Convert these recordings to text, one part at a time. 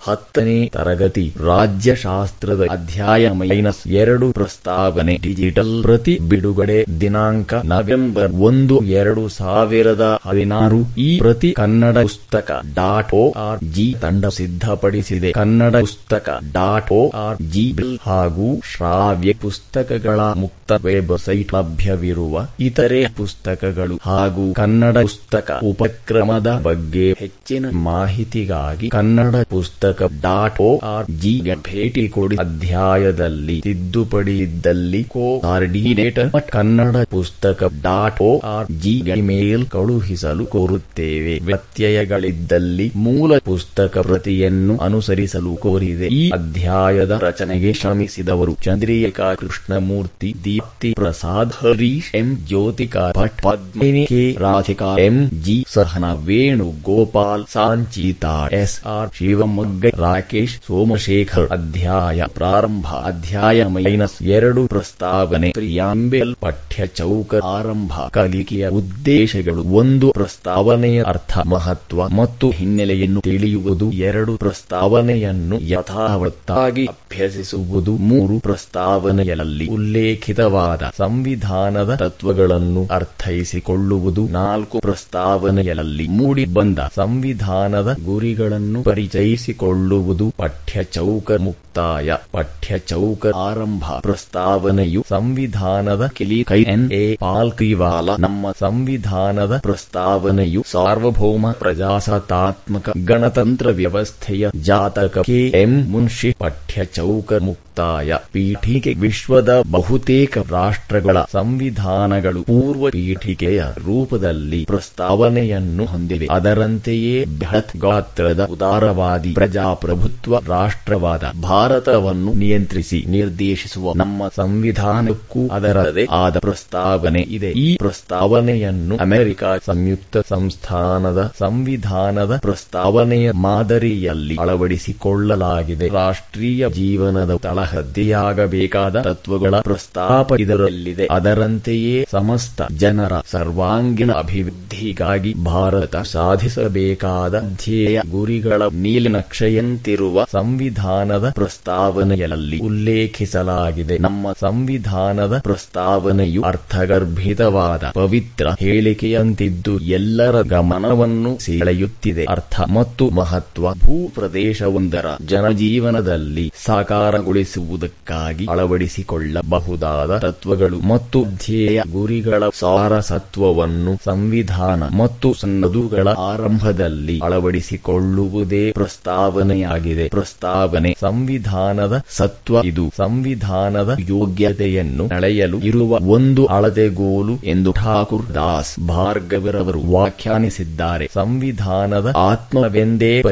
ಹತ್ತನೇ ತರಗತಿ ರಾಜ್ಯಶಾಸ್ತ್ರದ ಅಧ್ಯಾಯ ಮೈನಸ್ ಎರಡು ಪ್ರಸ್ತಾವನೆ ಡಿಜಿಟಲ್ ಪ್ರತಿ ಬಿಡುಗಡೆ ದಿನಾಂಕ ನವೆಂಬರ್ ಒಂದು ಎರಡು ಸಾವಿರದ ಹದಿನಾರು ಈ ಪ್ರತಿ ಕನ್ನಡ ಪುಸ್ತಕ ಡಾಟ್ ಓ ಆರ್ ಜಿ ತಂಡ ಸಿದ್ಧಪಡಿಸಿದೆ. Kannada pustaka dot O R G bill ಹಾಗೂ ಶ್ರಾವ್ಯ ಪುಸ್ತಕಗಳ ಮುಕ್ತ ವೆಬ್ಸೈಟ್ ಲಭ್ಯವಿರುವ ಇತರೆ ಪುಸ್ತಕಗಳು ಹಾಗೂ ಕನ್ನಡ ಪುಸ್ತಕ ಉಪಕ್ರಮದ ಬಗ್ಗೆ ಹೆಚ್ಚಿನ ಮಾಹಿತಿಗಾಗಿ ಕನ್ನಡ ಪುಸ್ತಕ ಡಾಟ್ ಓ ಆರ್ ಜಿ ಭೇಟಿ ಕೊಡಿ. ಅಧ್ಯಾಯದಲ್ಲಿ ತಿದ್ದುಪಡಿ ಇದ್ದಲ್ಲಿ coordinator Kannada pustaka dot O R G mail ಕಳುಹಿಸಲು ಕೋರುತ್ತೇವೆ. ವ್ಯತ್ಯಯಗಳಿದ್ದಲ್ಲಿ ಮೂಲ ಪುಸ್ತಕ ಪ್ರತಿಯನ್ನು ಅನುಸರಿಸಲು ಕೋರಿದೆ. ಈ ಅಧ್ಯಾಯದ ರಚನೆಗೆ ಶ್ರಮಿಸಿದವರು Chandrika Krishnamurthy, Deepti Prasad, Harish M, Jyothika Bhat, Padmini K. Radhika, M. G. Sahana Venu Gopal Sanchita, S. R. Shivamogga. Rakesh Somashekar ಅಧ್ಯಾಯ ಪ್ರಾರಂಭ. ಅಧ್ಯಾಯ ಮೈನಸ್ ಎರಡು ಪ್ರಸ್ತಾವನೆ. ಪ್ರಿಯಾಂಬೆಲ್ ಪಠ್ಯ ಚೌಕ ಆರಂಭ. ಕಲಿಕೆಯ ಉದ್ದೇಶಗಳು. ಒಂದು ಪ್ರಸ್ತಾವನೆಯ ಅರ್ಥ, ಮಹತ್ವ ಮತ್ತು ಹಿನ್ನೆಲೆಯನ್ನು ತಿಳಿಯುವುದು. ಎರಡು ಪ್ರಸ್ತಾವನೆಯನ್ನು ಯಥಾವತ್ತಾಗಿ ಅಭ್ಯಸಿಸುವುದು. ಮೂರು ಪ್ರಸ್ತಾವನೆಯಲ್ಲಿ ಉಲ್ಲೇಖಿತವಾದ ಸಂವಿಧಾನದ ತತ್ವಗಳನ್ನು ಅರ್ಥೈಸಿಕೊಳ್ಳುವುದು. ನಾಲ್ಕು ಪ್ರಸ್ತಾವನೆಯಲ್ಲಿ ಮೂಡಿ ಬಂದ ಸಂವಿಧಾನದ ಗುರಿಗಳನ್ನು ಪರಿಚಯಿಸಿಕೊಳ್ಳುವುದು. ಪಠ್ಯ ಚೌಕ ಮುಕ್ತಾಯ ಪಠ್ಯ ಚೌಕ ಆರಂಭ ಪ್ರಸ್ತಾವನೆಯು ಸಂವಿಧಾನದ ಕಿಲಿ ಕೈ ಎನ್ ಎ ಪಾಲ್ಕಿವಾಲ ನಮ್ಮ ಸಂವಿಧಾನದ ಪ್ರಸ್ತಾವನೆಯು ಸಾರ್ವಭೌಮ ಪ್ರಜಾಸತ್ತಾತ್ಮಕ ಗಣತಂತ್ರ ವ್ಯವಸ್ಥೆಯ ಜಾತಕ ಕೆ ಎಂ ಮುನ್ಷಿ ಪಠ್ಯ ಚೌಕ ಮುಕ್ತಾಯ ಪೀಠಿಕೆ ವಿಶ್ವದ ಬಹುತೇಕ ರಾಷ್ಟ್ರಗಳ ಸಂವಿಧಾನಗಳು ಪೂರ್ವ ಪೀಠಿಕೆಯ ರೂಪದಲ್ಲಿ ಪ್ರಸ್ತಾವನೆಯನ್ನು ಹೊಂದಿವೆ ಅದರಂತೆಯೇ ಬೃಹತ್ ಗಾತ್ರದ ಉದಾರವಾದಿ ಪ್ರಜಾಪ್ರಭುತ್ವ ರಾಷ್ಟ್ರವಾದ ಭಾರತವನ್ನು ನಿಯಂತ್ರಿಸಿ ನಿರ್ದೇಶಿಸುವ ನಮ್ಮ ಸಂವಿಧಾನಕ್ಕೂ ಅದರದೇ ಆದ ಪ್ರಸ್ತಾವನೆ ಇದೆ. ಈ ಪ್ರಸ್ತಾವನೆಯನ್ನು ಅಮೆರಿಕ ಸಂಯುಕ್ತ ಸಂಸ್ಥಾನದ ಸಂವಿಧಾನದ ಪ್ರಸ್ತಾವನೆಯ ಮಾದರಿಯಲ್ಲಿ ಅಳವಡಿಸಿಕೊಳ್ಳಲಾಗಿದೆ. ರಾಷ್ಟ್ರೀಯ ಜೀವನದ ತಳಹದ್ದಿಯಾಗಬೇಕಾದ ತತ್ವಗಳ ಪ್ರಸ್ತಾಪ ಇದರಲ್ಲಿದೆ. ಅದರಂತೆಯೇ ಸಮಸ್ತ ಜನರ ಸರ್ವಾಂಗೀಣ ಅಭಿವೃದ್ಧಿಗಾಗಿ ಭಾರತ ಸಾಧಿಸಬೇಕಾದ ಧ್ಯೇಯ ಗುರಿಗಳ ನೀಲನಕ್ಷೆಯಂತಿರುವ ಸಂವಿಧಾನದ ಪ್ರಸ್ತಾವನೆಯಲ್ಲಿ ಉಲ್ಲೇಖಿಸಲಾಗಿದೆ. ನಮ್ಮ ಸಂವಿಧಾನದ ಪ್ರಸ್ತಾವನೆಯು ಅರ್ಥಗರ್ಭಿತವಾದ, ಪವಿತ್ರ ಹೇಳಿಕೆಯಂತಿದ್ದು ಎಲ್ಲರ ಗಮನವನ್ನು ಸೆಳೆಯುತ್ತಿದೆ. ಅರ್ಥ ಮತ್ತು ಮಹತ್ವ ಭೂ ಪ್ರದೇಶವೊಂದರ ಜನಜೀವನದಲ್ಲಿ ಸಾಕಾರಗೊಳಿಸುವುದಕ್ಕಾಗಿ ಅಳವಡಿಸಿಕೊಳ್ಳಬಹುದಾದ ತತ್ವಗಳು ಮತ್ತು ಧ್ಯೇಯ ಗುರಿಗಳ ಸಾರಸತ್ವವನ್ನು ಸಂವಿಧಾನ ಮತ್ತು ಸನ್ನದುಗಳ ಆರಂಭದಲ್ಲಿ ಅಳವಡಿಸಿಕೊಳ್ಳುವುದೇ ಪ್ರಸ್ತಾವನೆಯಾಗಿದೆ. ಪ್ರಸ್ತಾವನೆ ಸಂವಿಧಾನದ ಸತ್ವ ಇದು. ಸಂವಿಧಾನದ ಯೋಗ್ಯತೆಯನ್ನು ನಡೆಯಲು ಇರುವ ಒಂದು ಅಳತೆಗೋಲು ಎಂದು ಠಾಕೂರ್ ದಾಸ್ ಭಾರ್ಗವರವರು ವ್ಯಾಖ್ಯಾನಿಸಿದ್ದಾರೆ. ಸಂವಿಧಾನದ ಆತ್ಮವೆಂದೇ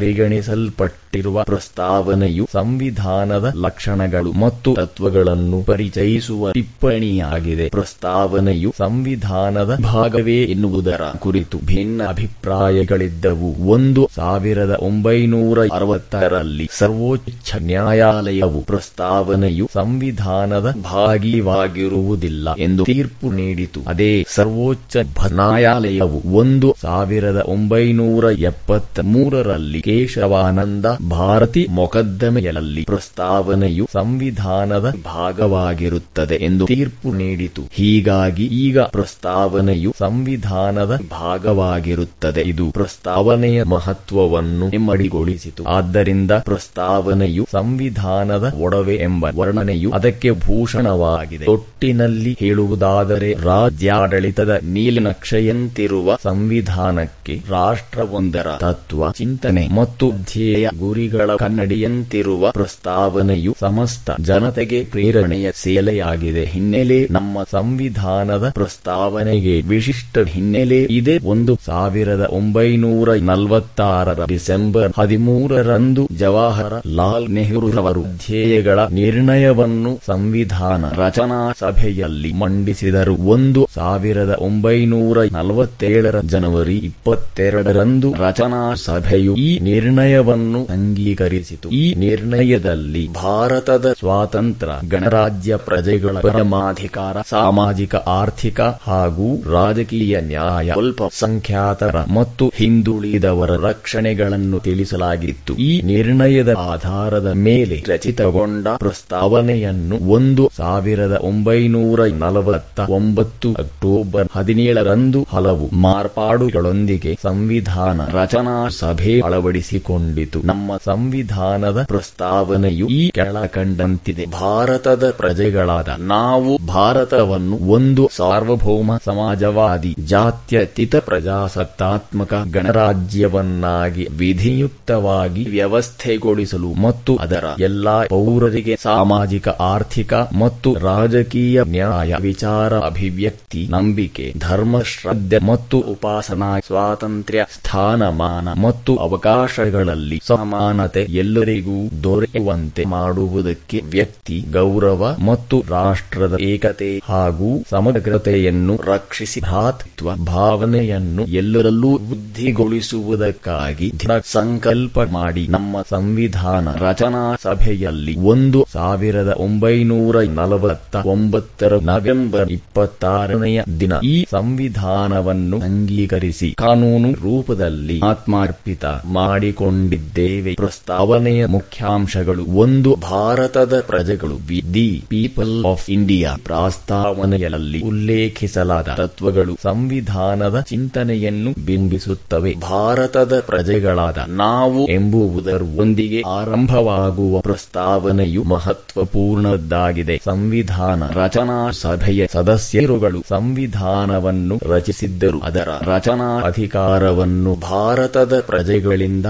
ಪರಿಗಣಿಸಲ್ಪಟ್ಟಿರುವ ಪ್ರಸ್ತಾವನೆಯು ಸಂವಿಧಾನದ ಲಕ್ಷಣಗಳು ಮತ್ತು ತತ್ವಗಳನ್ನು ಪರಿಚಯಿಸುವ ಟಿಪ್ಪಣಿಯಾಗಿದೆ. ಪ್ರಸ್ತಾವನೆಯು ಸಂವಿಧಾನದ ಭಾಗವೇ ಎನ್ನುವುದರ ಕುರಿತು ಭಿನ್ನ ಅಭಿಪ್ರಾಯಗಳಿದ್ದವು. ಒಂದು ಸಾವಿರದ ಒಂಬೈನೂರ ಅರವತ್ತರಲ್ಲಿ ಸರ್ವೋಚ್ಚ ನ್ಯಾಯಾಲಯವು ಪ್ರಸ್ತಾವನೆಯು ಸಂವಿಧಾನದ ಭಾಗಿವಾಗಿರುವುದಿಲ್ಲ ಎಂದು ತೀರ್ಪು ನೀಡಿತು. ಅದೇ ಸರ್ವೋಚ್ಚ ನ್ಯಾಯಾಲಯವು ಒಂದು ಸಾವಿರದ ಒಂಬೈನೂರ ಎಪ್ಪತ್ತ್ ಮೂರರಲ್ಲಿ ಕೇಶವಾನಂದ ಭಾರತಿ ಮೊಕದ್ದಮೆಯಲ್ಲಿ ಪ್ರಸ್ತಾವನೆಯು ಸಂವಿಧಾನದ ಭಾಗವಾಗಿರುತ್ತದೆ ಎಂದು ತೀರ್ಪು ನೀಡಿತು. ಹೀಗಾಗಿ ಈಗ ಪ್ರಸ್ತಾವನೆಯು ಸಂವಿಧಾನದ ಭಾಗವಾಗಿರುತ್ತದೆ. ಇದು ಪ್ರಸ್ತಾವನೆಯ ಮಹತ್ವವನ್ನು ಇಮ್ಮಡಿಗೊಳಿಸಿತು ಆದ್ದರಿಂದ ಪ್ರಸ್ತಾವನೆಯು ಸಂವಿಧಾನದ ಒಡವೆ ಎಂಬ ವರ್ಣನೆಯು ಅದಕ್ಕೆ ಭೂಷಣವಾಗಿದೆ. ಒಟ್ಟಿನಲ್ಲಿ ಹೇಳುವುದಾದರೆ ರಾಜ್ಯಾಡಳಿತದ ನೀಲನಕ್ಷೆಯಂತಿರುವ ಸಂವಿಧಾನಕ್ಕೆ ರಾಷ್ಟ್ರವೊಂದರ ತತ್ವ, ಚಿಂತನೆ ಮತ್ತು ಧ್ಯೇಯ ಗುರಿಗಳ ಕನ್ನಡಿಯಂತಿರುವ ಪ್ರಸ್ತಾವನೆಯು ಸಮಸ್ತ ಜನತೆಗೆ ಪ್ರೇರಣೆಯ ಸೇಲೆಯಾಗಿದೆ. ಹಿನ್ನೆಲೆ ನಮ್ಮ ಸಂವಿಧಾನದ ಪ್ರಸ್ತಾವನೆಗೆ ವಿಶಿಷ್ಟ ಹಿನ್ನೆಲೆ ಇದೆ. ಒಂದು ಸಾವಿರದ ಒಂಬೈನೂರ ನಲವತ್ತಾರರ ಡಿಸೆಂಬರ್ ಹದಿಮೂರರಂದು ಜವಾಹರ ಲಾಲ್ ನೆಹರುರವರು ಧ್ಯೇಯಗಳ ನಿರ್ಣಯವನ್ನು ಸಂವಿಧಾನ ರಚನಾ ಸಭೆಯಲ್ಲಿ ಮಂಡಿಸಿದರು. ಒಂದು ಸಾವಿರದ ಒಂಬೈನೂರ ನಲವತ್ತೇಳರ ಜನವರಿ ಇಪ್ಪತ್ತೆರಡರಂದು ರಚನಾ ಸಭೆಯು ಈ ನಿರ್ಣಯವನ್ನು ಅಂಗೀಕರಿಸಿತು. ಈ ನಿರ್ಣಯದಲ್ಲಿ ಭಾರತದ ಸ್ವಾತಂತ್ರ್ಯ, ಗಣರಾಜ್ಯ ಪ್ರಜೆಗಳ ಪರಮಾಧಿಕಾರ, ಸಾಮಾಜಿಕ, ಆರ್ಥಿಕ ಹಾಗೂ ರಾಜಕೀಯ ನ್ಯಾಯ, ಅಲ್ಪ ಸಂಖ್ಯಾತರ ಮತ್ತು ಹಿಂದುಳಿದವರ ರಕ್ಷಣೆಗಳನ್ನು ತಿಳಿಸಲಾಗಿತ್ತು. ಈ ನಿರ್ಣಯದ ಆಧಾರದ ಮೇಲೆ ರಚಿತಗೊಂಡ ಪ್ರಸ್ತಾವನೆಯನ್ನು ಒಂದು ಸಾವಿರದ ಒಂಬೈನೂರ ನಲವತ್ತ ಒಂಬತ್ತು ಅಕ್ಟೋಬರ್ ಹದಿನೇಳರಂದು ಹಲವು ಮಾರ್ಪಾಡುಗಳೊಂದಿಗೆ ಸಂವಿಧಾನ ರಚನಾ ಸಭೆ ಅಳವಡಿಸಿಕೊಂಡಿತು. ನಮ್ಮ ಸಂವಿಧಾನದ ಪ್ರಸ್ತಾವನೆಯು ಈ ಕೆಳಕಂಡಂತಿದೆ. ಭಾರತದ ಪ್ರಜೆಗಳಾದ ನಾವು ಭಾರತವನ್ನು ಒಂದು ಸಾರ್ವಭೌಮ ಸಮಾಜವಾದಿ, ಜಾತ್ಯತೀತ ಪ್ರಜಾಸತ್ತಾತ್ಮಕ ಗಣರಾಜ್ಯವನ್ನಾಗಿ ವಿಧಿಯುಕ್ತವಾಗಿ ವ್ಯವಸ್ಥೆಗೊಳಿಸಲು ಮತ್ತು ಅದರ ಎಲ್ಲಾ ಪೌರರಿಗೆ ಸಾಮಾಜಿಕ, ಆರ್ಥಿಕ ಮತ್ತು ರಾಜಕೀಯ ನ್ಯಾಯ, ವಿಚಾರ, ಅಭಿವ್ಯಕ್ತಿ, ನಂಬಿಕೆ, ಧರ್ಮ, ಶ್ರದ್ಧೆ ಮತ್ತು ಉಪಾಸನಾ, ಸ್ವಾತಂತ್ರ್ಯ, ಸ್ಥಾನಮಾನ ಮತ್ತು ಅವಕಾಶಗಳಲ್ಲಿ ಸಮಾನತೆ ಎಲ್ಲರಿಗೂ ದೊರೆಯುವಂತೆ ಮಾಡುವುದಕ್ಕೆ ವ್ಯಕ್ತಿ, ಗೌರವ ಮತ್ತು ರಾಷ್ಟ್ರದ ಏಕತೆ ಹಾಗೂ ಸಮಗ್ರತೆಯನ್ನು ರಕ್ಷಿಸಿ ಭಾತೃತ್ವ ಭಾವನೆಯನ್ನು ಎಲ್ಲರಲ್ಲೂ ಬುದ್ಧಿಗೊಳಿಸುವುದಕ್ಕಾಗಿ ದೃಢ ಸಂಕಲ್ಪ ಮಾಡಿ ನಮ್ಮ ಸಂವಿಧಾನ ರಚನಾ ಸಭೆಯಲ್ಲಿ ಒಂದು ಸಾವಿರದ ಒಂಬೈನೂರ ನಲವತ್ತ ಒಂಬತ್ತರ ನವೆಂಬರ್ ಇಪ್ಪತ್ತಾರನೆಯ ದಿನ ಈ ಸಂವಿಧಾನವನ್ನು ಅಂಗೀಕರಿಸಿ ಕಾನೂನು ರೂಪದಲ್ಲಿ ಆತ್ಮಾರ್ಪಿತ ಮಾಡಿಕೊಂಡಿದ್ದೇವೆ. ಪ್ರಸ್ತಾವನೆಯ ಮುಖ್ಯಾಂಶಗಳು ಒಂದು, ಭಾರತದ ಪ್ರಜೆಗಳು, B, the people of India ಪ್ರಸ್ತಾವನೆಯಲ್ಲಿ ಉಲ್ಲೇಖಿಸಲಾದ ತತ್ವಗಳು, ಸಂವಿಧಾನದ ಚಿಂತನೆಯನ್ನು ಬಿಂಬಿಸುತ್ತವೆ. ಭಾರತದ ಪ್ರಜೆಗಳಾದ ನಾವು ಎಂಬುವುದರೊಂದಿಗೆ ಆರಂಭವಾಗುವ ಪ್ರಸ್ತಾವನೆಯು ಮಹತ್ವಪೂರ್ಣದ್ದಾಗಿದೆ. ಸಂವಿಧಾನ ರಚನಾ ಸಭೆಯ ಸದಸ್ಯರುಗಳು ಸಂವಿಧಾನವನ್ನು ರಚಿಸಿದ್ದರು. ಅದರ ರಚನಾ ಅಧಿಕಾರವನ್ನು ಭಾರತದ ಪ್ರಜೆಗಳಿಂದ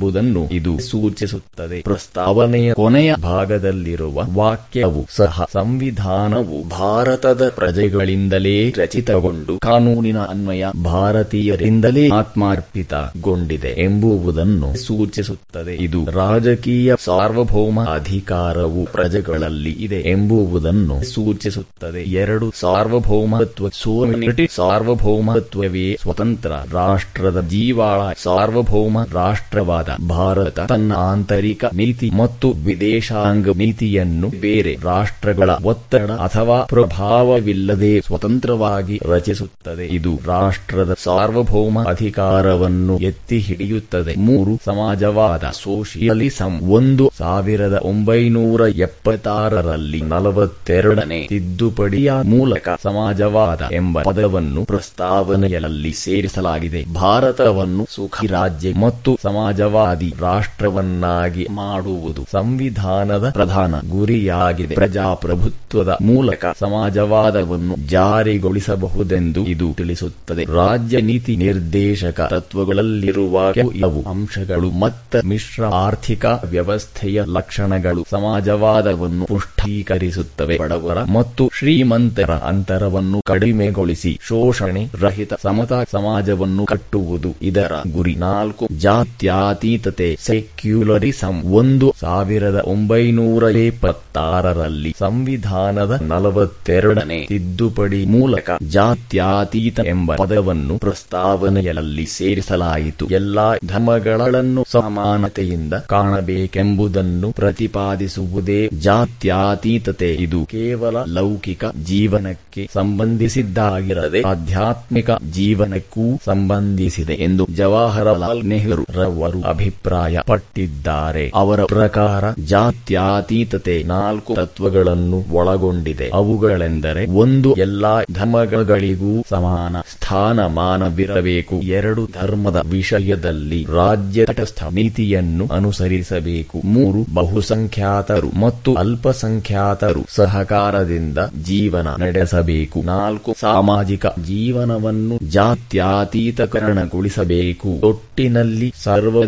ಪಡೆದಿರುವರೆಂಬುದನ್ನು ಇದು ಸೂಚಿಸುತ್ತದೆ. ಪ್ರಸ್ತಾವನೆಯ ಕೊನೆಯ ಭಾಗದಲ್ಲಿರುವ ವಾಕ್ಯವು ಸಹ ಸಂವಿಧಾನವು ಭಾರತದ ಪ್ರಜೆಗಳಿಂದಲೇ ರಚಿತಗೊಂಡು ಕಾನೂನಿನ ಅನ್ವಯ ಭಾರತೀಯರಿಂದಲೇ ಆತ್ಮಾರ್ಪಿತಗೊಂಡಿದೆ ಎಂಬುವುದನ್ನು ಸೂಚಿಸುತ್ತದೆ. ಇದು ರಾಜಕೀಯ ಸಾರ್ವಭೌಮ ಅಧಿಕಾರವು ಪ್ರಜೆಗಳಲ್ಲಿ ಇದೆ ಎಂಬುವುದನ್ನು ಸೂಚಿಸುತ್ತದೆ. ಎರಡು ಸಾರ್ವಭೌಮತ್ವ ಸೋಮಿನಿಟಿ ಸಾರ್ವಭೌಮತ್ವವೇ ಸ್ವತಂತ್ರ ರಾಷ್ಟ್ರದ ಜೀವಾಳ ಸಾರ್ವಭೌಮ ರಾಷ್ಟ್ರವಾದ ಭಾರತ ತನ್ನ ಆಂತರಿಕ ನೀತಿ ಮತ್ತು ವಿದೇಶಾಂಗ ನೀತಿಯನ್ನು ಬೇರೆ ರಾಷ್ಟ್ರಗಳ ಒತ್ತಡ ಅಥವಾ ಪ್ರಭಾವವಿಲ್ಲದೆ ಸ್ವತಂತ್ರವಾಗಿ ರಚಿಸುತ್ತದೆ. ಇದು ರಾಷ್ಟ್ರದ ಸಾರ್ವಭೌಮ ಅಧಿಕಾರವನ್ನು ಎತ್ತಿ ಹಿಡಿಯುತ್ತದೆ ಮೂರು ಸಮಾಜವಾದ ಸೋಷಿಯಲಿಸಂ ಒಂದು ಸಾವಿರದ ಒಂಬೈನೂರ ಎಪ್ಪತ್ತಾರರಲ್ಲಿ ನಲವತ್ತೆರಡನೇ ತಿದ್ದುಪಡಿಯ ಮೂಲಕ ಸಮಾಜವಾದ ಎಂಬ ಪದವನ್ನು ಪ್ರಸ್ತಾವನೆಯಲ್ಲಿ ಸೇರಿಸಲಾಗಿದೆ. ಭಾರತವನ್ನು ಸುಖಿ ರಾಜ್ಯ ಮತ್ತು ಸಮಾಜವಾದಿ ರಾಷ್ಟ್ರವನ್ನಾಗಿ ಮಾಡುವುದು ಸಂವಿಧಾನದ ಪ್ರಧಾನ ಗುರಿಯಾಗಿದೆ. ಪ್ರಜಾಪ್ರಭುತ್ವದ ಮೂಲಕ ಸಮಾಜವಾದವನ್ನು ಜಾರಿಗೊಳಿಸಬಹುದೆಂದು ಇದು ತಿಳಿಸುತ್ತದೆ. ರಾಜ್ಯ ನೀತಿ ನಿರ್ದೇಶಕ ತತ್ವಗಳಲ್ಲಿರುವ ಕೆಲವು ಅಂಶಗಳು ಮತ್ತು ಮಿಶ್ರ ಆರ್ಥಿಕ ವ್ಯವಸ್ಥೆಯ ಲಕ್ಷಣಗಳು ಸಮಾಜವಾದವನ್ನು ಪುಷ್ಟೀಕರಿಸುತ್ತವೆ. ಬಡವರ ಮತ್ತು ಶ್ರೀಮಂತರ ಅಂತರವನ್ನು ಕಡಿಮೆಗೊಳಿಸಿ ಶೋಷಣೆ ರಹಿತ ಸಮತಾ ಸಮಾಜವನ್ನು ಕಟ್ಟುವುದು ಇದರ ಗುರಿ. ನಾಲ್ಕು ಜಾತ್ಯಾತೀತತೆ ಸೆಕ್ಯುಲರಿಸಂ ಒಂದು ಸಾವಿರದ ಒಂಬೈನೂರ ಎಪ್ಪತ್ತಾರರಲ್ಲಿ ಸಂವಿಧಾನದ ನಲವತ್ತೆರಡನೇ ತಿದ್ದುಪಡಿ ಮೂಲಕ ಜಾತ್ಯಾತೀತ ಎಂಬ ಪದವನ್ನು ಪ್ರಸ್ತಾವನೆಯಲ್ಲಿ ಸೇರಿಸಲಾಯಿತು. ಎಲ್ಲಾ ಧರ್ಮಗಳನ್ನು ಸಮಾನತೆಯಿಂದ ಕಾಣಬೇಕೆಂಬುದನ್ನು ಪ್ರತಿಪಾದಿಸುವುದೇ ಜಾತ್ಯಾತೀತತೆ. ಇದು ಕೇವಲ ಲೌಕಿಕ ಜೀವನಕ್ಕೆ ಸಂಬಂಧಿಸಿದ್ದಾಗಿರದೆ ಆಧ್ಯಾತ್ಮಿಕ ಜೀವನಕ್ಕೂ ಸಂಬಂಧಿಸಿದೆ ಎಂದು ಜವಾಹರಲಾಲ್ ನೆಹರು ರವರು ಅಭಿಪ್ರಾಯ ಪಟ್ಟಿದ್ದಾರೆ. ಅವರ ಪ್ರಕಾರ ಜಾತ್ಯಾತೀತತೆ ನಾಲ್ಕು ತತ್ವಗಳನ್ನು ಒಳಗೊಂಡಿದೆ. ಅವುಗಳೆಂದರೆ ಒಂದು, ಎಲ್ಲಾ ಧರ್ಮಗಳಿಗೂ ಸಮಾನ ಸ್ಥಾನಮಾನವಿರಬೇಕು. ಎರಡು, ಧರ್ಮದ ವಿಷಯದಲ್ಲಿ ರಾಜ್ಯ ತಟಸ್ಥ ನೀತಿಯನ್ನು ಅನುಸರಿಸಬೇಕು. ಮೂರು, ಬಹುಸಂಖ್ಯಾತರು ಮತ್ತು ಅಲ್ಪಸಂಖ್ಯಾತರು ಸಹಕಾರದಿಂದ ಜೀವನ ನಡೆಸಬೇಕು. ನಾಲ್ಕು, ಸಾಮಾಜಿಕ ಜೀವನವನ್ನು ಜಾತ್ಯಾತೀತಕರಣಗೊಳಿಸಬೇಕು. ಒಟ್ಟಿನಲ್ಲಿ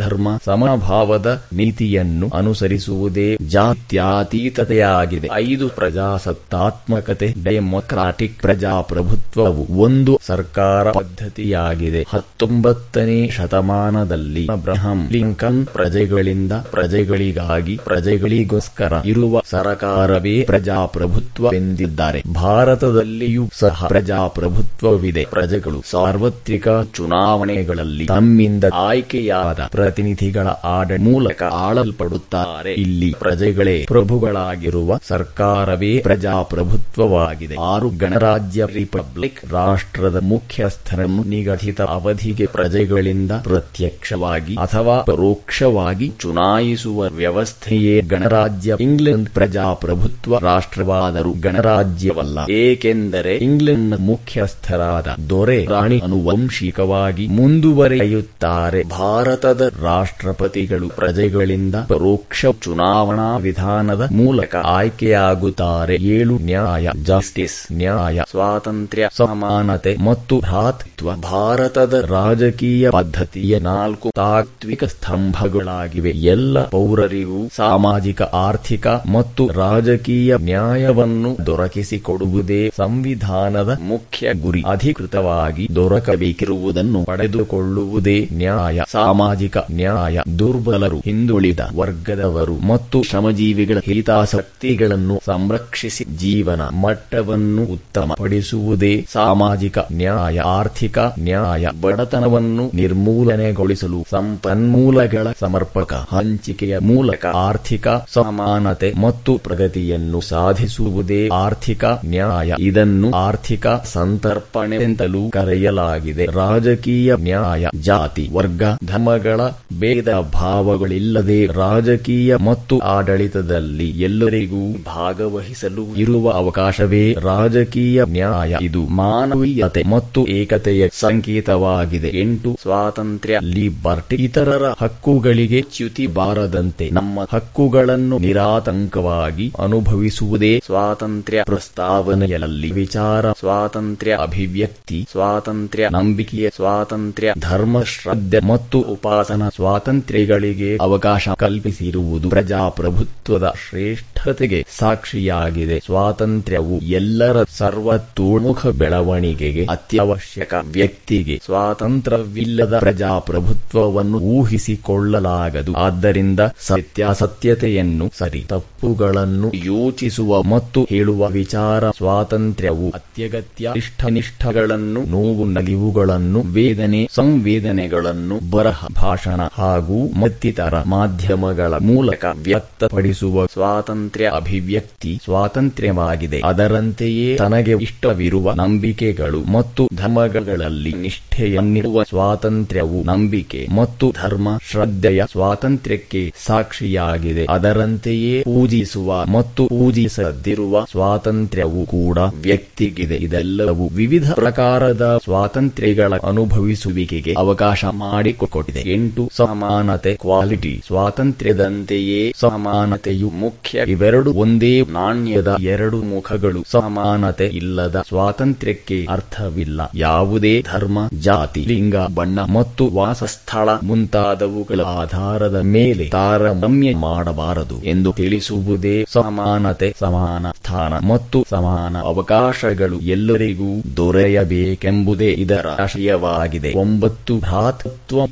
ಸರ್ವಧರ್ಮ ಸಮಭಾವದ ನೀತಿಯನ್ನು ಅನುಸರಿಸುವುದೇ ಜಾತ್ಯಾತೀತತೆಯಾಗಿದೆ. ಐದು ಪ್ರಜಾಸತ್ತಾತ್ಮಕತೆ, ಡೆಮೊಕ್ರಾಟಿಕ್ ಪ್ರಜಾಪ್ರಭುತ್ವವು ಒಂದು ಸರ್ಕಾರ ಪದ್ಧತಿಯಾಗಿದೆ. ಹತ್ತೊಂಬತ್ತನೇ ಶತಮಾನದಲ್ಲಿ ಅಬ್ರಹಂ ಲಿಂಕನ್ ಪ್ರಜೆಗಳಿಂದ ಪ್ರಜೆಗಳಿಗಾಗಿ ಪ್ರಜೆಗಳಿಗೋಸ್ಕರ ಇರುವ ಸರಕಾರವೇ ಪ್ರಜಾಪ್ರಭುತ್ವ ಎಂದಿದ್ದಾರೆ. ಭಾರತದಲ್ಲಿಯೂ ಸಹ ಪ್ರಜಾಪ್ರಭುತ್ವವಿದೆ. ಪ್ರಜೆಗಳು ಸಾರ್ವತ್ರಿಕ ಚುನಾವಣೆಗಳಲ್ಲಿ ತಮ್ಮಿಂದ ಆಯ್ಕೆಯಾದ ಪ್ರತಿನಿಧಿಗಳ ಆಡ ಮೂಲಕ ಆಳಲ್ಪಡುತ್ತಾರೆ. ಇಲ್ಲಿ ಪ್ರಜೆಗಳೇ ಪ್ರಭುಗಳಾಗಿರುವ ಸರ್ಕಾರವೇ ಪ್ರಜಾಪ್ರಭುತ್ವವಾಗಿದೆ. ಆರು ಗಣರಾಜ್ಯ ರಿಪಬ್ಲಿಕ್ ರಾಷ್ಟ್ರದ ಮುಖ್ಯಸ್ಥರನ್ನು ನಿಗದಿತ ಅವಧಿಗೆ ಪ್ರಜೆಗಳಿಂದ ಪ್ರತ್ಯಕ್ಷವಾಗಿ ಅಥವಾ ಪರೋಕ್ಷವಾಗಿ ಚುನಾಯಿಸುವ ವ್ಯವಸ್ಥೆಯೇ ಗಣರಾಜ್ಯ ಇಂಗ್ಲೆಂಡ್ ಪ್ರಜಾಪ್ರಭುತ್ವ ರಾಷ್ಟ್ರವಾದರೂ ಗಣರಾಜ್ಯವಲ್ಲ. ಏಕೆಂದರೆ ಇಂಗ್ಲೆಂಡ್ ಮುಖ್ಯಸ್ಥರಾದ ದೊರೆ ರಾಣಿ ಅನುವಂಶಿಕವಾಗಿ ಮುಂದುವರೆಯುತ್ತಾರೆ. ಭಾರತದ ರಾಷ್ಟ್ರಪತಿಗಳು ಪ್ರಜೆಗಳಿಂದ ಪರೋಕ್ಷ ಚುನಾವಣಾ ವಿಧಾನದ ಮೂಲಕ ಆಯ್ಕೆಯಾಗುತ್ತಾರೆ. ಏಳು ನ್ಯಾಯ, ಜಸ್ಟಿಸ್, ನ್ಯಾಯ, ಸ್ವಾತಂತ್ರ್ಯ, ಸಮಾನತೆ ಮತ್ತು ಭ್ರಾತೃತ್ವ ಭಾರತದ ರಾಜಕೀಯ ಪದ್ಧತಿಯ ನಾಲ್ಕು ತಾತ್ವಿಕ ಸ್ತಂಭಗಳಾಗಿವೆ. ಎಲ್ಲ ಪೌರರಿಗೂ ಸಾಮಾಜಿಕ, ಆರ್ಥಿಕ ಮತ್ತು ರಾಜಕೀಯ ನ್ಯಾಯವನ್ನು ದೊರಕಿಸಿಕೊಡುವುದೇ ಸಂವಿಧಾನದ ಮುಖ್ಯ ಗುರಿ. ಅಧಿಕೃತವಾಗಿ ದೊರಕಬೇಕಿರುವುದನ್ನು ಪಡೆದುಕೊಳ್ಳುವುದೇ ನ್ಯಾಯ. ಸಾಮಾಜಿಕ ನ್ಯಾಯ, ದುರ್ಬಲರು, ಹಿಂದುಳಿದ ವರ್ಗದವರು ಮತ್ತು ಶ್ರಮಜೀವಿಗಳ ಹಿತಾಸಕ್ತಿಗಳನ್ನು ಸಂರಕ್ಷಿಸಿ ಜೀವನ ಮಟ್ಟವನ್ನು ಉತ್ತಮಪಡಿಸುವುದೇ ಸಾಮಾಜಿಕ ನ್ಯಾಯ, ಆರ್ಥಿಕ ನ್ಯಾಯ, ಬಡತನವನ್ನು ನಿರ್ಮೂಲನೆಗೊಳಿಸಲು ಸಂಪನ್ಮೂಲಗಳ ಸಮರ್ಪಕ ಹಂಚಿಕೆಯ ಮೂಲಕ ಆರ್ಥಿಕ ಸಮಾನತೆ ಮತ್ತು ಪ್ರಗತಿಯನ್ನು ಸಾಧಿಸುವುದೇ ಆರ್ಥಿಕ ನ್ಯಾಯ. ಇದನ್ನು ಆರ್ಥಿಕ ಸಂತರ್ಪಣೆ ಎಂತಲೂ ಕರೆಯಲಾಗಿದೆ. ರಾಜಕೀಯ ನ್ಯಾಯ, ಜಾತಿ, ವರ್ಗ, ಧರ್ಮಗಳ ಭೇದ ಭಾವಗಳಿಲ್ಲದೆ ರಾಜಕೀಯ ಮತ್ತು ಆಡಳಿತದಲ್ಲಿ ಎಲ್ಲರಿಗೂ ಭಾಗವಹಿಸಲು ಇರುವ ಅವಕಾಶವೇ ರಾಜಕೀಯ ನ್ಯಾಯ. ಇದು ಮಾನವೀಯತೆ ಮತ್ತು ಏಕತೆಯ ಸಂಕೇತವಾಗಿದೆ. ಎಂಟು, ಸ್ವಾತಂತ್ರ್ಯ, ಲಿಬರ್ಟಿ ಇತರರ ಹಕ್ಕುಗಳಿಗೆ ಚ್ಯುತಿ ಬಾರದಂತೆ ನಮ್ಮ ಹಕ್ಕುಗಳನ್ನು ನಿರಾತಂಕವಾಗಿ ಅನುಭವಿಸುವುದೇ ಸ್ವಾತಂತ್ರ್ಯ ಪ್ರಸ್ತಾವನೆಯಲ್ಲಿ ವಿಚಾರ, ಸ್ವಾತಂತ್ರ್ಯ ಅಭಿವ್ಯಕ್ತಿ, ಸ್ವಾತಂತ್ರ್ಯ ನಂಬಿಕೆಯ, ಸ್ವಾತಂತ್ರ್ಯ ಧರ್ಮ, ಶ್ರದ್ಧೆ ಮತ್ತು ಉಪಾಸನಾ ಸ್ವಾತಂತ್ರ್ಯಗಳಿಗೆ ಅವಕಾಶ ಕಲ್ಪಿಸಿರುವುದು ಪ್ರಜಾಪ್ರಭುತ್ವದ ಶ್ರೇಷ್ಠತೆಗೆ ಸಾಕ್ಷಿಯಾಗಿದೆ. ಸ್ವಾತಂತ್ರ್ಯವು ಎಲ್ಲರ ಸರ್ವತೋಮುಖ ಬೆಳವಣಿಗೆಗೆ ಅತ್ಯವಶ್ಯಕ ವ್ಯಕ್ತಿಗೆ ಸ್ವಾತಂತ್ರ್ಯವಿಲ್ಲದ ಪ್ರಜಾಪ್ರಭುತ್ವವನ್ನು ಊಹಿಸಿಕೊಳ್ಳಲಾಗದು. ಆದ್ದರಿಂದ ಸತ್ಯಾಸತ್ಯತೆಯನ್ನು ಸರಿ, ತಪ್ಪುಗಳನ್ನು ಯೋಚಿಸುವ ಮತ್ತು ಹೇಳುವ ವಿಚಾರ ಸ್ವಾತಂತ್ರ್ಯವು ಅತ್ಯಗತ್ಯ ಇಷ್ಟನಿಷ್ಠಗಳನ್ನು ನೋವು ನಲಿವುಗಳನ್ನು, ವೇದನೆ ಸಂವೇದನೆಗಳನ್ನು, ಬರಹ ಭಾಷಣ ಹಾಗೂ ಮತ್ತಿತರ ಮಾಧ್ಯಮಗಳ ಮೂಲಕ ವ್ಯಕ್ತಪಡಿಸುವ ಸ್ವಾತಂತ್ರ್ಯ ಅಭಿವ್ಯಕ್ತಿ ಸ್ವಾತಂತ್ರ್ಯವಾಗಿದೆ. ಅದರಂತೆಯೇ ತನಗೆ ಇಷ್ಟವಿರುವ ನಂಬಿಕೆಗಳು ಮತ್ತು ಧರ್ಮಗಳಲ್ಲಿ ನಿಷ್ಠೆಯನ್ನಿರುವ ಸ್ವಾತಂತ್ರ್ಯವು ನಂಬಿಕೆ ಮತ್ತು ಧರ್ಮ ಶ್ರದ್ಧೆಯ ಸ್ವಾತಂತ್ರ್ಯಕ್ಕೆ ಸಾಕ್ಷಿಯಾಗಿದೆ. ಅದರಂತೆಯೇ ಪೂಜಿಸುವ ಮತ್ತು ಪೂಜಿಸದಿರುವ ಸ್ವಾತಂತ್ರ್ಯವು ಕೂಡ ವ್ಯಕ್ತಿಗಿದೆ. ಇದೆಲ್ಲವೂ ವಿವಿಧ ಪ್ರಕಾರದ ಸ್ವಾತಂತ್ರ್ಯಗಳ ಅನುಭವಿಸುವಿಕೆಗೆ ಅವಕಾಶ ಮಾಡಿಕೊಟ್ಟಿದೆ. ಎಂಟು ಸಮಾನತೆ ಕ್ವಾಲಿಟಿ ಸ್ವಾತಂತ್ರ್ಯದಂತೆಯೇ ಸಮಾನತೆಯು ಮುಖ್ಯ. ಇವೆರಡು ಒಂದೇ ನಾಣ್ಯದ ಎರಡು ಮುಖಗಳು. ಸಮಾನತೆ ಇಲ್ಲದ ಸ್ವಾತಂತ್ರ್ಯಕ್ಕೆ ಅರ್ಥವಿಲ್ಲ. ಯಾವುದೇ ಧರ್ಮ, ಜಾತಿ, ಲಿಂಗ, ಬಣ್ಣ ಮತ್ತು ವಾಸಸ್ಥಳ ಮುಂತಾದವುಗಳ ಆಧಾರದ ಮೇಲೆ ತಾರತಮ್ಯ ಮಾಡಬಾರದು ಎಂದು ತಿಳಿಸುವುದೇ ಸಮಾನತೆ, ಸಮಾನ ಸ್ಥಾನ ಮತ್ತು ಸಮಾನ ಅವಕಾಶಗಳು ಎಲ್ಲರಿಗೂ ದೊರೆಯಬೇಕೆಂಬುದೇ ಇದರ ಆಶಯವಾಗಿದೆ. ಒಂಬತ್ತು ಭ್ರಾತೃತ್ವ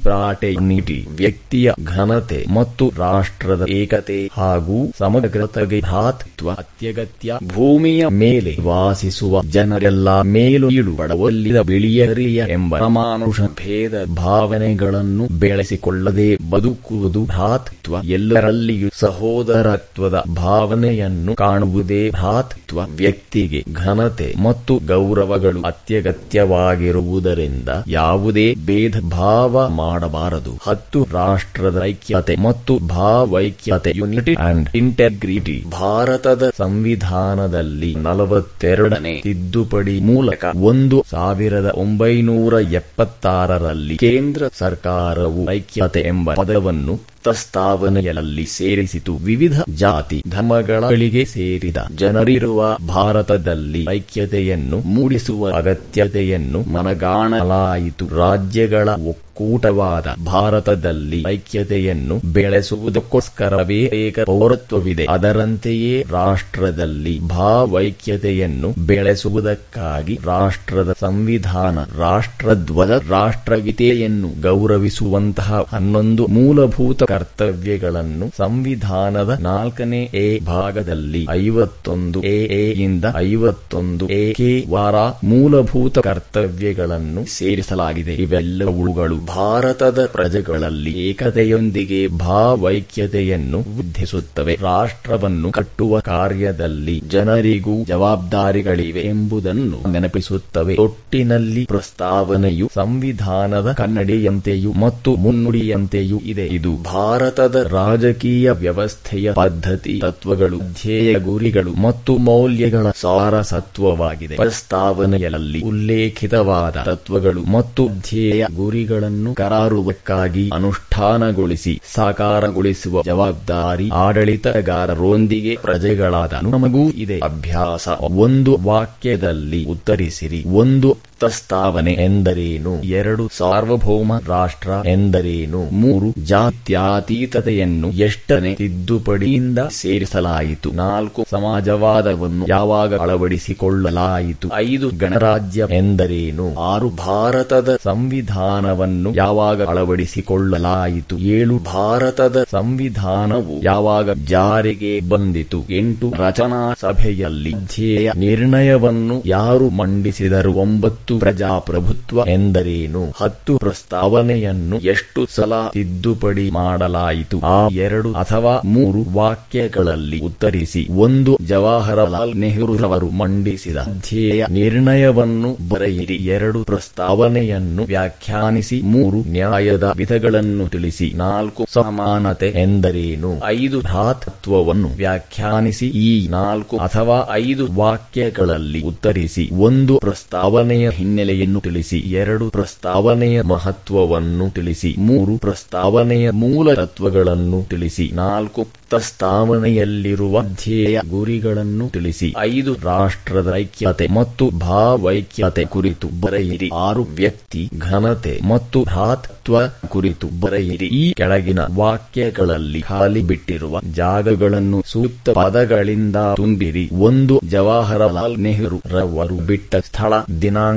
ಪ್ರಾಟೆನಿಟಿ ವ್ಯಕ್ತಿಯ ಘನತೆ ಮತ್ತು ರಾಷ್ಟ್ರದ ಏಕತೆ ಹಾಗೂ ಸಮಗ್ರತೆಗೆ ಭಾತೃತ್ವ ಅತ್ಯಗತ್ಯ ಭೂಮಿಯ ಮೇಲೆ ವಾಸಿಸುವ ಜನರೆಲ್ಲ ಮೇಲು ಇಳು ಬಡವಲ್ಲಿದ ಬಿಳಿಯರಿಯ ಎಂಬ ಮಾನುಷ ಭೇದ ಭಾವನೆಗಳನ್ನು ಬೆಳೆಸಿಕೊಳ್ಳದೆ ಬದುಕುವುದು ಭಾತೃತ್ವ ಎಲ್ಲರಲ್ಲಿಯೂ ಸಹೋದರತ್ವದ ಭಾವನೆಯನ್ನು ಕಾಣುವುದೇ ಭಾತೃತ್ವ ವ್ಯಕ್ತಿಗೆ ಘನತೆ ಮತ್ತು ಗೌರವಗಳು ಅತ್ಯಗತ್ಯವಾಗಿರುವುದರಿಂದ ಯಾವುದೇ ಭೇದ ಭಾವ ಮಾಡಬಾರದು. ಹತ್ತು ರಾಷ್ಟ್ರದ ಐಕ್ಯತೆ ಮತ್ತು ಭಾವೈಕ್ಯತೆ ಯುನಿಟಿ ಅಂಡ್ ಇಂಟೆಗ್ರಿಟಿ ಭಾರತದ ಸಂವಿಧಾನದಲ್ಲಿ ನಲವತ್ತೆರಡನೇ ತಿದ್ದುಪಡಿ ಮೂಲಕ ಒಂದು ಸಾವಿರದ ಒಂಬೈನೂರ ಎಪ್ಪತ್ತಾರರಲ್ಲಿ ಕೇಂದ್ರ ಸರ್ಕಾರವು ಐಕ್ಯತೆ ಎಂಬ ಪದವನ್ನು ಪ್ರಸ್ತಾವನೆಯಲ್ಲಿ ಸೇರಿಸಿತು. ವಿವಿಧ ಜಾತಿ ಧರ್ಮಗಳಿಗೆ ಸೇರಿದ ಜನರಿರುವ ಭಾರತದಲ್ಲಿ ಐಕ್ಯತೆಯನ್ನು ಮೂಡಿಸುವ ಅಗತ್ಯತೆಯನ್ನು ಮನಗಾಣಲಾಯಿತು. ರಾಜ್ಯಗಳ ಕೂಟವಾದ ಭಾರತದಲ್ಲಿ ಐಕ್ಯತೆಯನ್ನು ಬೆಳೆಸುವುದಕ್ಕೋಸ್ಕರವೇ ಏಕ ಪೌರತ್ವವಿದೆ. ಅದರಂತೆಯೇ ರಾಷ್ಟ್ರದಲ್ಲಿ ಭಾವೈಕ್ಯತೆಯನ್ನು ಬೆಳೆಸುವುದಕ್ಕಾಗಿ ರಾಷ್ಟ್ರದ ಸಂವಿಧಾನ, ರಾಷ್ಟ್ರಧ್ವಜ ರಾಷ್ಟ್ರಗೀತೆಯನ್ನು ಗೌರವಿಸುವಂತಹ ಹನ್ನೊಂದು ಮೂಲಭೂತ ಕರ್ತವ್ಯಗಳನ್ನು ಸಂವಿಧಾನದ ನಾಲ್ಕನೇ ಎ ಭಾಗದಲ್ಲಿ ಐವತ್ತೊಂದು ಎ ಯಿಂದ ಐವತ್ತೊಂದು ಎ ಕೆ ವಾರ ಮೂಲಭೂತ ಕರ್ತವ್ಯಗಳನ್ನು ಸೇರಿಸಲಾಗಿದೆ. ಇವೆಲ್ಲವುಗಳು ಭಾರತದ ಪ್ರಜೆಗಳಲ್ಲಿ ಏಕತೆಯೊಂದಿಗೆ ಭಾವೈಕ್ಯತೆಯನ್ನು ವೃದ್ಧಿಸುತ್ತವೆ. ರಾಷ್ಟ್ರವನ್ನು ಕಟ್ಟುವ ಕಾರ್ಯದಲ್ಲಿ ಜನರಿಗೂ ಜವಾಬ್ದಾರಿಗಳಿವೆ ಎಂಬುದನ್ನು ನೆನಪಿಸುತ್ತವೆ. ಒಟ್ಟಿನಲ್ಲಿ ಪ್ರಸ್ತಾವನೆಯು ಸಂವಿಧಾನದ ಕನ್ನಡಿಯಂತೆಯೂ ಮತ್ತು ಮುನ್ನುಡಿಯಂತೆಯೂ ಇದೆ. ಇದು ಭಾರತದ ರಾಜಕೀಯ ವ್ಯವಸ್ಥೆಯ ಪದ್ಧತಿ, ತತ್ವಗಳು ಧ್ಯೇಯ ಗುರಿಗಳು ಮತ್ತು ಮೌಲ್ಯಗಳ ಸಾರಸತ್ವವಾಗಿದೆ. ಪ್ರಸ್ತಾವನೆಯಲ್ಲಿ ಉಲ್ಲೇಖಿತವಾದ ತತ್ವಗಳು ಮತ್ತು ಧ್ಯೇಯ ಗುರಿಗಳನ್ನು ಕರಾರುವಕ್ಕಾಗಿ ಅನುಷ್ಠಾನಗೊಳಿಸಿ ಸಾಕಾರಗೊಳಿಸುವ ಜವಾಬ್ದಾರಿ ಆಡಳಿತಗಾರರೊಂದಿಗೆ ಪ್ರಜೆಗಳಾದ. ನಮಗೂ ಇದೆ ಅಭ್ಯಾಸ. ಒಂದು ವಾಕ್ಯದಲ್ಲಿ ಉತ್ತರಿಸಿರಿ. ಒಂದು ಪ್ರಸ್ತಾವನೆ ಎಂದರೇನು? ಎರಡು ಸಾರ್ವಭೌಮ ರಾಷ್ಟ್ರ ಎಂದರೇನು? ಮೂರು ಜಾತ್ಯಾತೀತತೆಯನ್ನು ಎಷ್ಟನೇ ತಿದ್ದುಪಡಿಯಿಂದ ಸೇರಿಸಲಾಯಿತು? ನಾಲ್ಕು ಸಮಾಜವಾದವನ್ನು ಯಾವಾಗ ಅಳವಡಿಸಿಕೊಳ್ಳಲಾಯಿತು? ಐದು ಗಣರಾಜ್ಯ ಎಂದರೇನು? ಆರು ಭಾರತದ ಸಂವಿಧಾನವನ್ನು ಯಾವಾಗ ಅಳವಡಿಸಿಕೊಳ್ಳಲಾಯಿತು? ಏಳು ಭಾರತದ ಸಂವಿಧಾನವು ಯಾವಾಗ ಜಾರಿಗೆ ಬಂದಿತು? ಎಂಟು ರಚನಾ ಸಭೆಯಲ್ಲಿ ಧ್ಯೇಯ ನಿರ್ಣಯವನ್ನು ಯಾರು ಮಂಡಿಸಿದರು? ಒಂಬತ್ತು ಪ್ರಜಾಪ್ರಭುತ್ವ ಎಂದರೇನು? ಹತ್ತು ಪ್ರಸ್ತಾವನೆಯನ್ನು ಎಷ್ಟು ಸಲ ತಿದ್ದುಪಡಿ ಮಾಡಲಾಯಿತು? ಆ ಎರಡು ಅಥವಾ ಮೂರು ವಾಕ್ಯಗಳಲ್ಲಿ ಉತ್ತರಿಸಿ. ಒಂದು, ಜವಾಹರಲಾಲ್ ನೆಹರು ಅವರು ಮಂಡಿಸಿದ ಧ್ಯೇಯ ನಿರ್ಣಯವನ್ನು ಬರೆಯಿರಿ. ಎರಡು ಪ್ರಸ್ತಾವನೆಯನ್ನು ವ್ಯಾಖ್ಯಾನಿಸಿ. ಮೂರು ನ್ಯಾಯದ ವಿಧಗಳನ್ನು ತಿಳಿಸಿ. ನಾಲ್ಕು ಸಮಾನತೆ ಎಂದರೇನು? ಐದು ಭ್ರಾತೃತ್ವವನ್ನು ವ್ಯಾಖ್ಯಾನಿಸಿ. ಈ ನಾಲ್ಕು ಅಥವಾ ಐದು ವಾಕ್ಯಗಳಲ್ಲಿ ಉತ್ತರಿಸಿ. ಒಂದು ಪ್ರಸ್ತಾವನೆಯ ಹಿನ್ನೆಲೆಯನ್ನು ತಿಳಿಸಿ, ಎರಡು ಪ್ರಸ್ತಾವನೆಯ ಮಹತ್ವವನ್ನು ತಿಳಿಸಿ, ಮೂರು ಪ್ರಸ್ತಾವನೆಯ ಮೂಲ ತತ್ವಗಳನ್ನು ತಿಳಿಸಿ, ನಾಲ್ಕು ಪ್ರಸ್ತಾವನೆಯಲ್ಲಿರುವ ಧ್ಯೇಯ ಗುರಿಗಳನ್ನು ತಿಳಿಸಿ, ಐದು ರಾಷ್ಟ್ರದ ಐಕ್ಯತೆ ಮತ್ತು ಭಾವೈಕ್ಯತೆ ಕುರಿತು ಬರೆಯಿರಿ, ಆರು ವ್ಯಕ್ತಿ ಘನತೆ ಮತ್ತು ಭ್ರಾತೃತ್ವ ಕುರಿತು ಬರೆಯಿರಿ. ಈ ಕೆಳಗಿನ ವಾಕ್ಯಗಳಲ್ಲಿ ಖಾಲಿ ಬಿಟ್ಟಿರುವ ಜಾಗಗಳನ್ನು ಸೂಕ್ತ ಪದಗಳಿಂದ ತುಂಬಿರಿ. ಒಂದು ಜವಾಹರಲಾಲ್ ನೆಹರು ರವರು ಬಿಟ್ಟ ಸ್ಥಳ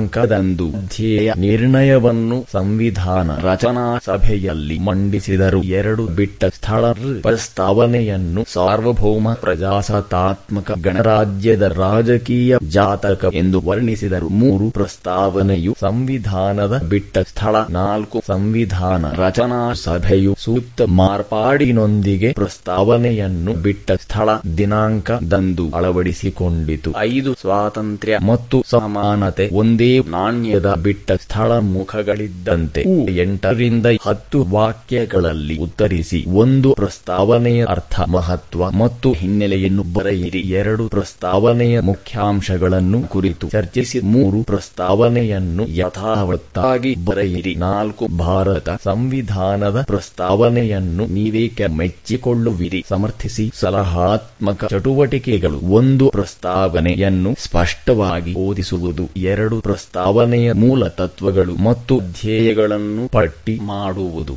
ದಿನಾಂಕದಂದು ಧ್ಯೇಯ ನಿರ್ಣಯವನ್ನು ಸಂವಿಧಾನ ರಚನಾ ಸಭೆಯಲ್ಲಿ ಮಂಡಿಸಿದರು. ಎರಡು ಬಿಟ್ಟ ಸ್ಥಳ ಪ್ರಸ್ತಾವನೆಯನ್ನು ಸಾರ್ವಭೌಮ ಪ್ರಜಾಸತ್ತಾತ್ಮಕ ಗಣರಾಜ್ಯದ ರಾಜಕೀಯ ಜಾತಕ ಎಂದು ವರ್ಣಿಸಿದರು. ಮೂರು ಪ್ರಸ್ತಾವನೆಯು ಸಂವಿಧಾನದ ಬಿಟ್ಟ ಸ್ಥಳ. ನಾಲ್ಕು ಸಂವಿಧಾನ ರಚನಾ ಸಭೆಯು ಸೂಕ್ತ ಮಾರ್ಪಾಡಿನೊಂದಿಗೆ ಪ್ರಸ್ತಾವನೆಯನ್ನು ಬಿಟ್ಟ ಸ್ಥಳ. ದಿನಾಂಕದಂದು ಅಳವಡಿಸಿಕೊಂಡಿತು. ಐದು ಸ್ವಾತಂತ್ರ್ಯ ಮತ್ತು ಸಮಾನತೆ ಒಂದೇ ನಾಣ್ಯದ ಬಿಟ್ಟ ಸ್ಥಳ ಮುಖಗಳಿದ್ದಂತೆ ಎಂಟರಿಂದ ಹತ್ತು ವಾಕ್ಯಗಳಲ್ಲಿ ಉತ್ತರಿಸಿ ಒಂದು ಪ್ರಸ್ತಾವನೆಯ ಅರ್ಥ ಮಹತ್ವ ಮತ್ತು ಹಿನ್ನೆಲೆಯನ್ನು ಬರೆಯಿರಿ. ಎರಡು ಪ್ರಸ್ತಾವನೆಯ ಮುಖ್ಯಾಂಶಗಳನ್ನು ಕುರಿತು ಚರ್ಚಿಸಿ ಮೂರು ಪ್ರಸ್ತಾವನೆಯನ್ನು ಯಥಾವತ್ತಾಗಿ ಬರೆಯಿರಿ. ನಾಲ್ಕು ಭಾರತ ಸಂವಿಧಾನದ ಪ್ರಸ್ತಾವನೆಯನ್ನು ನೀವೇಕೆ ಮೆಚ್ಚಿಕೊಳ್ಳುವಿರಿ? ಸಮರ್ಥಿಸಿ ಸಲಹಾತ್ಮಕ ಚಟುವಟಿಕೆಗಳು. ಒಂದು ಪ್ರಸ್ತಾವನೆಯನ್ನು ಸ್ಪಷ್ಟವಾಗಿ ಓದಿಸುವುದು. ಎರಡು ಪ್ರಸ್ತಾವನೆಯ ಮೂಲ ತತ್ವಗಳು ಮತ್ತು ಧ್ಯೇಯಗಳನ್ನು ಪಟ್ಟಿ ಮಾಡುವುದು.